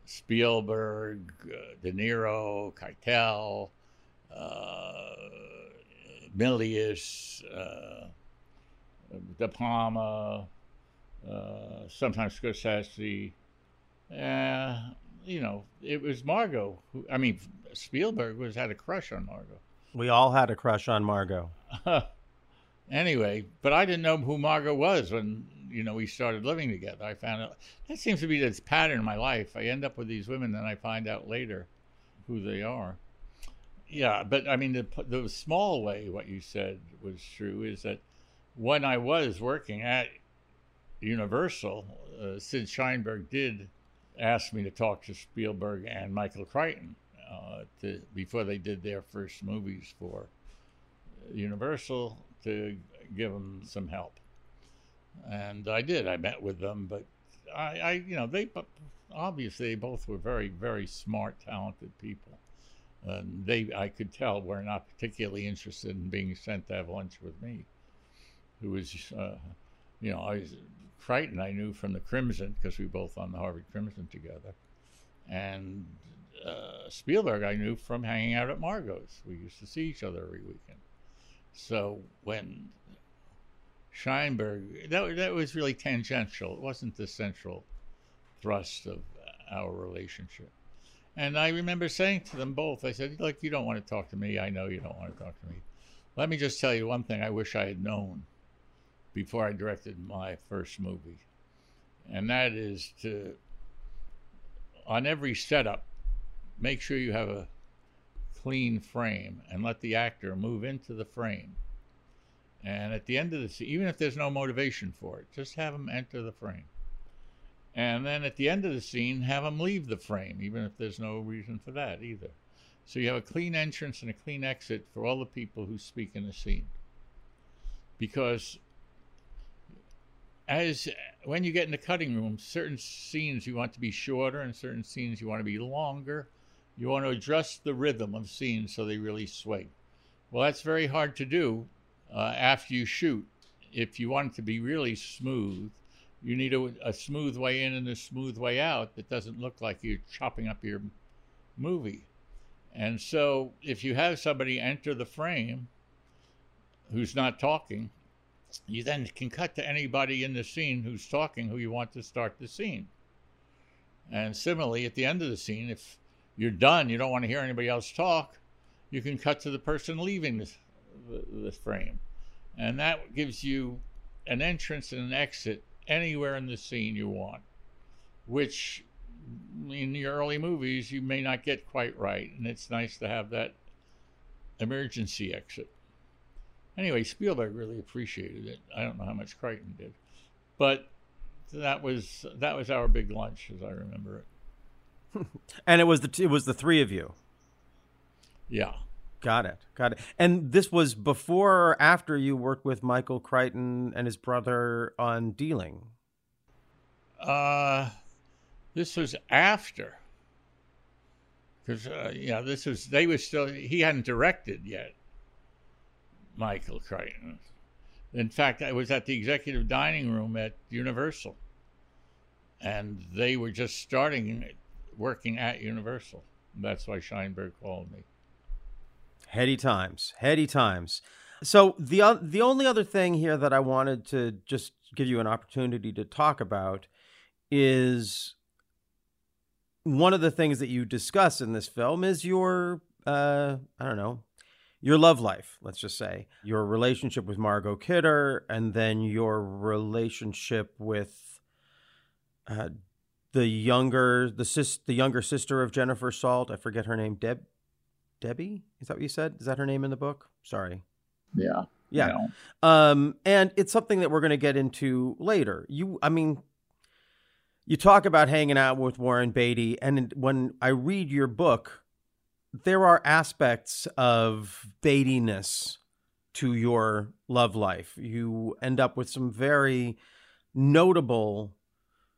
Spielberg, uh, De Niro, Keitel, uh, Milius, uh, De Palma, uh, sometimes Scorsese. Uh, you know, it was Margot. Who, I mean, Spielberg was had a crush on Margot. We all had a crush on Margot. anyway, but I didn't know who Margot was when you know we started living together. I found out that seems to be this pattern in my life. I end up with these women, then I find out later who they are. Yeah, but I mean, the the small way what you said was true is that when I was working at Universal, uh, Sid Sheinberg did ask me to talk to Spielberg and Michael Crichton uh, to, before they did their first movies for Universal to give them some help. And I did. I met with them, but I, I you know, they obviously they both were very, very smart, talented people. And they, I could tell, were not particularly interested in being sent to have lunch with me. Who was, uh, you know, I was, Crichton. I knew from the Crimson because we were both on the Harvard Crimson together, and uh, Spielberg I knew from hanging out at Margot's. We used to see each other every weekend. So when Sheinberg, that that was really tangential. It wasn't the central thrust of our relationship. And I remember saying to them both, I said, "Look, you don't want to talk to me. I know you don't want to talk to me. Let me just tell you one thing. I wish I had known before I directed my first movie, and that is to, on every setup, make sure you have a clean frame and let the actor move into the frame. And at the end of the scene, even if there's no motivation for it, just have them enter the frame. And then at the end of the scene, have them leave the frame, even if there's no reason for that either. So you have a clean entrance and a clean exit for all the people who speak in the scene. Because as when you get in the cutting room, certain scenes you want to be shorter and certain scenes you want to be longer. You want to adjust the rhythm of scenes so they really swing. Well, that's very hard to do uh, after you shoot. if you want it to be really smooth, you need a, a smooth way in and a smooth way out that doesn't look like you're chopping up your movie. And so if you have somebody enter the frame who's not talking, you then can cut to anybody in the scene who's talking who you want to start the scene. And similarly, at the end of the scene, if you're done, you don't want to hear anybody else talk, you can cut to the person leaving the, the, the frame. And that gives you an entrance and an exit anywhere in the scene you want, which in your early movies you may not get quite right. And it's nice to have that emergency exit. Anyway, Spielberg really appreciated it. I don't know how much Crichton did, but that was that was our big lunch, as I remember it. And it was the it was the three of you. Yeah. Got it. Got it. And this was before or after you worked with Michael Crichton and his brother on Dealing? Uh, this was after. Because, uh, yeah, this was, they were still, he hadn't directed yet, Michael Crichton. In fact, I was at the executive dining room at Universal, and they were just starting working at Universal. That's why Sheinberg called me. Heady times, heady times. So the the only other thing here that I wanted to just give you an opportunity to talk about is one of the things that you discuss in this film is your uh, I don't know your love life. Let's just say your relationship with Margot Kidder, and then your relationship with uh, the younger the sis the younger sister of Jennifer Salt. I forget her name. Deb Debbie? Is that what you said? Is that her name in the book? Sorry. Yeah. Yeah. Um, and it's something that we're going to get into later. You, I mean, you talk about hanging out with Warren Beatty, and when I read your book, there are aspects of Beattiness to your love life. You end up with some very notable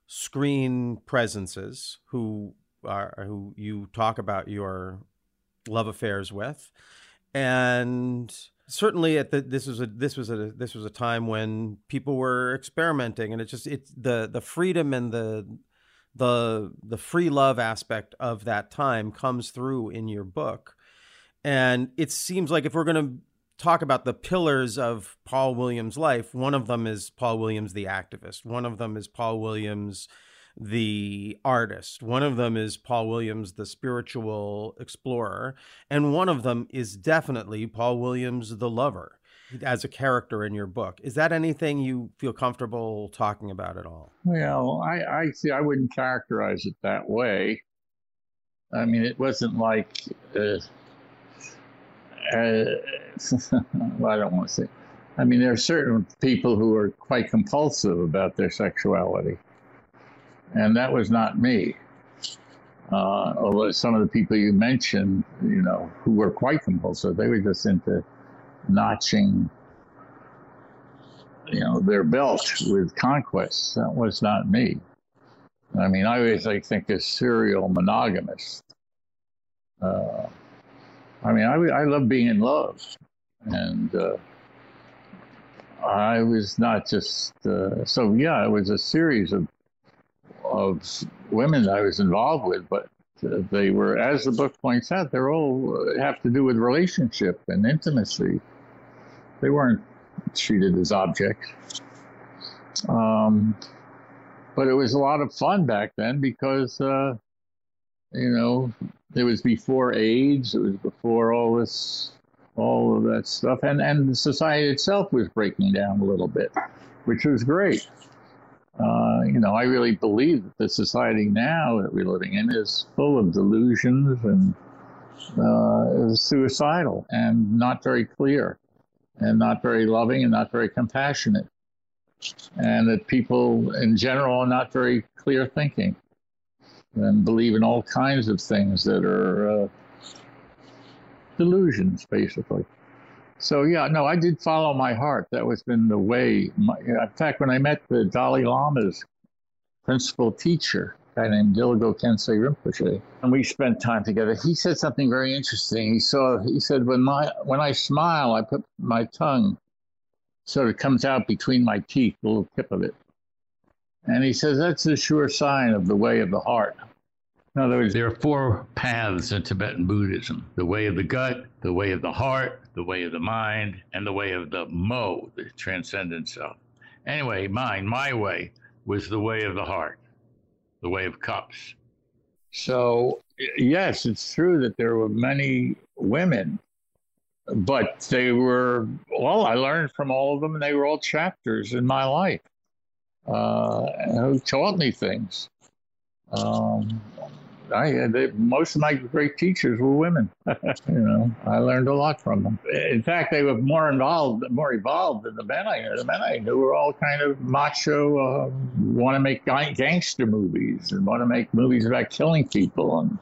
screen presences who are who you talk about your love affairs with, and certainly at the this was a this was a this was a time when people were experimenting, and it just it's the the freedom and the the the free love aspect of that time comes through in your book, and it seems like if we're going to talk about the pillars of Paul Williams' life, one of them is Paul Williams the activist, one of them is Paul Williams the artist. One of them is Paul Williams, the spiritual explorer, and one of them is definitely Paul Williams, the lover, as a character in your book. Is that anything you feel comfortable talking about at all? Well, I, I see. I wouldn't characterize it that way. I mean, it wasn't like. Uh, uh, well, I don't want to say. I mean, there are certain people who are quite compulsive about their sexuality and that was not me. Uh, although some of the people you mentioned, you know, who were quite compulsive, they were just into notching, you know, their belt with conquests. That was not me. I mean, I was, I think, a serial monogamist. Uh, I mean, I, I love being in love. And uh, I was not just, uh, so yeah, it was a series of of women I was involved with, but they were, as the book points out, they're all uh, have to do with relationship and intimacy. They weren't treated as objects. Um, but it was a lot of fun back then because, uh, you know, it was before AIDS, it was before all this, all of that stuff, and and society itself was breaking down a little bit, which was great. Uh, you know, I really believe that the society now that we're living in is full of delusions and uh, is suicidal and not very clear and not very loving and not very compassionate. And that people in general are not very clear thinking and believe in all kinds of things that are uh, delusions, basically. So yeah, no, I did follow my heart. That was been the way. My, in fact, when I met the Dalai Lama's principal teacher, guy named Dilgo Khyentse Rinpoche, and we spent time together, he said something very interesting. He saw, he said, when my when I smile, I put my tongue sort of comes out between my teeth, the little tip of it. And he says that's a sure sign of the way of the heart. In other words, there are four paths in Tibetan Buddhism the way of the gut, the way of the heart, the way of the mind, and the way of the mo, the transcendent self. Anyway, mine, my way, was the way of the heart, the way of cups. So, yes, it's true that there were many women, but they were, well, I learned from all of them, and they were all chapters in my life uh, who taught me things. Um, I, they, most of my great teachers were women. you know, I learned a lot from them. In fact, they were more involved, more evolved than the men I knew. The men I knew were all kind of macho, uh, want to make gangster movies and want to make movies about killing people. And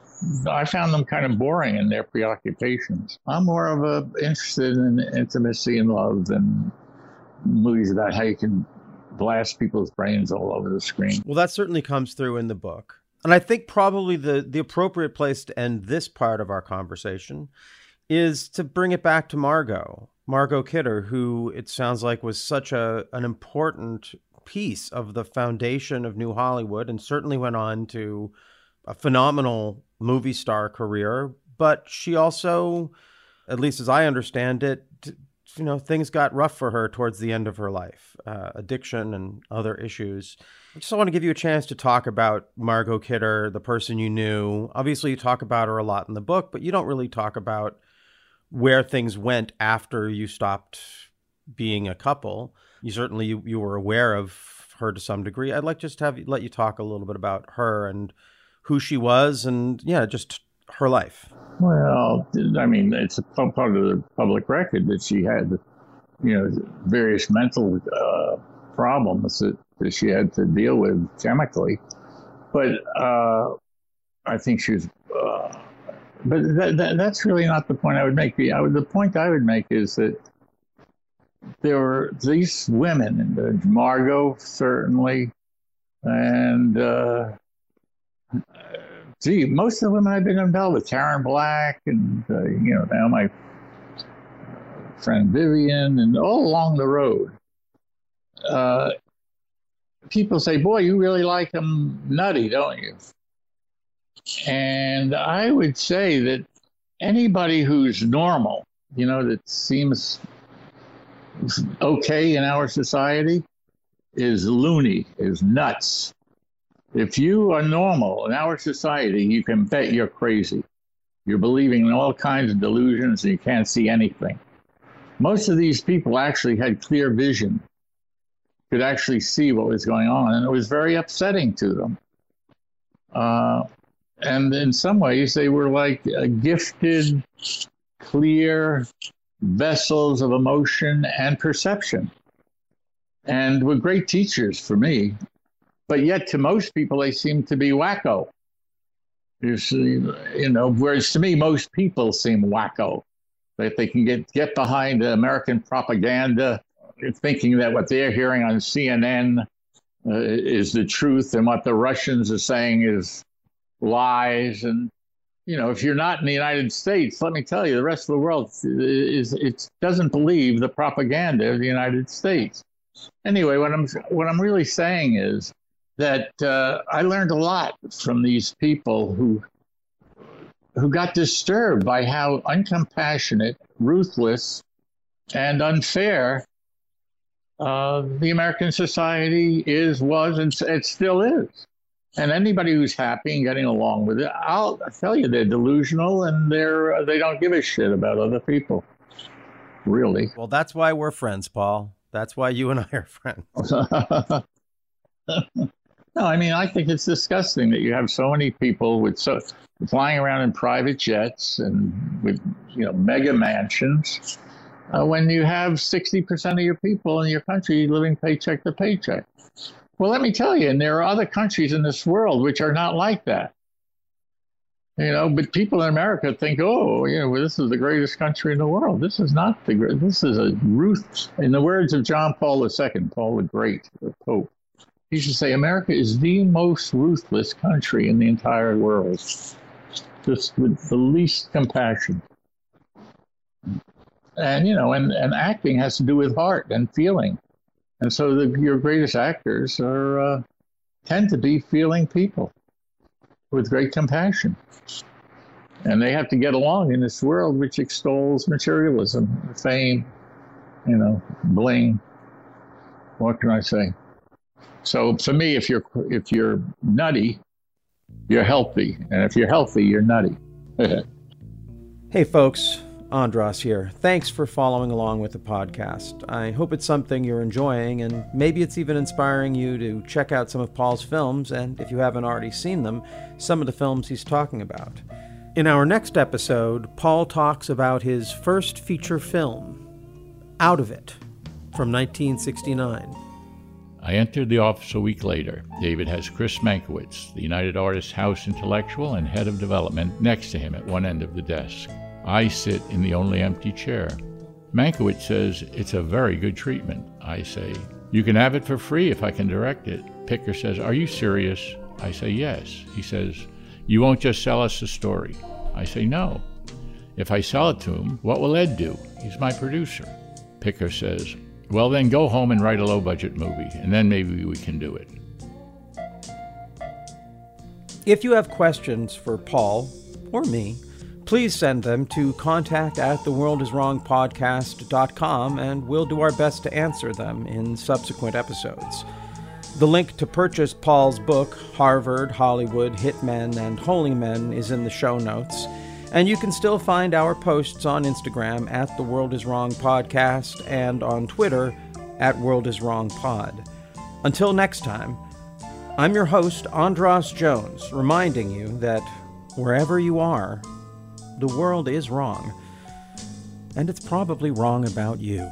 I found them kind of boring in their preoccupations. I'm more of a interested in intimacy and love than movies about how you can blast people's brains all over the screen. Well, that certainly comes through in the book. And I think probably the, the appropriate place to end this part of our conversation is to bring it back to Margot, Margot Kidder, who it sounds like was such a an important piece of the foundation of New Hollywood and certainly went on to a phenomenal movie star career. But she also, at least as I understand it, you know, things got rough for her towards the end of her life, uh, addiction and other issues. I just want to give you a chance to talk about Margot Kidder, the person you knew. Obviously, you talk about her a lot in the book, but you don't really talk about where things went after you stopped being a couple. You certainly you, you were aware of her to some degree. I'd like just to have let you talk a little bit about her and who she was, and yeah, just her life. Well, I mean, it's a part of the public record that she had, you know, various mental uh, problems that that she had to deal with chemically. But uh, I think she was. Uh, but that, that, that's really not the point I would make. The, I would, the point I would make is that there were these women, Margot certainly, and uh, gee, most of the women I've been involved with, Karen Black, and uh, you know now my friend Vivian, and all along the road. Uh, people say, Boy, you really like them nutty, don't you? And I would say that anybody who's normal, you know, that seems okay in our society, is loony, is nuts. If you are normal in our society, you can bet you're crazy. You're believing in all kinds of delusions and you can't see anything. Most of these people actually had clear vision could actually see what was going on, and it was very upsetting to them. Uh, and in some ways, they were like gifted, clear vessels of emotion and perception, and were great teachers for me. But yet, to most people, they seem to be wacko. You, see, you know, whereas to me, most people seem wacko. That they can get get behind American propaganda thinking that what they're hearing on CNN uh, is the truth and what the Russians are saying is lies. And, you know, if you're not in the United States, let me tell you, the rest of the world is it doesn't believe the propaganda of the United States. Anyway, what I'm what I'm really saying is that uh, I learned a lot from these people who who got disturbed by how uncompassionate, ruthless, and unfair uh, the American society is, was, and it still is. And anybody who's happy and getting along with it, I'll tell you, they're delusional and they're they don't give a shit about other people. Really. Well, that's why we're friends, Paul. That's why you and I are friends. no, I mean, I think it's disgusting that you have so many people with so flying around in private jets and with you know mega mansions uh, when you have 60% of your people in your country living paycheck to paycheck. Well, let me tell you, and there are other countries in this world which are not like that. You know, but people in America think, oh, you know, well, this is the greatest country in the world. This is not the great. This is a ruth. In the words of John Paul II, Paul the Great, the Pope, he should say, America is the most ruthless country in the entire world, just with the least compassion. and you know, and, and acting has to do with heart and feeling, and so the, your greatest actors are uh, tend to be feeling people with great compassion, and they have to get along in this world which extols materialism, fame, you know, bling. What can I say? So for me, if you're if you're nutty, you're healthy, and if you're healthy, you're nutty. hey, folks. Andras here. Thanks for following along with the podcast. I hope it's something you're enjoying, and maybe it's even inspiring you to check out some of Paul's films, and if you haven't already seen them, some of the films he's talking about. In our next episode, Paul talks about his first feature film, Out of It, from 1969. I entered the office a week later. David has Chris Mankiewicz, the United Artists House intellectual and head of development, next to him at one end of the desk. I sit in the only empty chair. Mankiewicz says it's a very good treatment. I say, You can have it for free if I can direct it. Picker says, Are you serious? I say, Yes. He says, You won't just sell us the story. I say, No. If I sell it to him, what will Ed do? He's my producer. Picker says, well, then go home and write a low budget movie, and then maybe we can do it. If you have questions for Paul or me, please send them to contact at theworldiswrongpodcast.com and we'll do our best to answer them in subsequent episodes. The link to purchase Paul's book, Harvard, Hollywood, Hitmen, and Holy Men, is in the show notes. And you can still find our posts on Instagram at The World Is Wrong Podcast and on Twitter at World Is Wrong Pod. Until next time, I'm your host, Andras Jones, reminding you that wherever you are, the world is wrong. And it's probably wrong about you.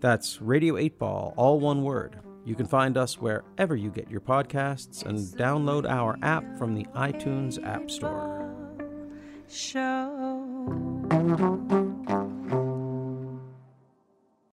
That's Radio 8 Ball, all one word. You can find us wherever you get your podcasts and download our app from the iTunes App Store. Show.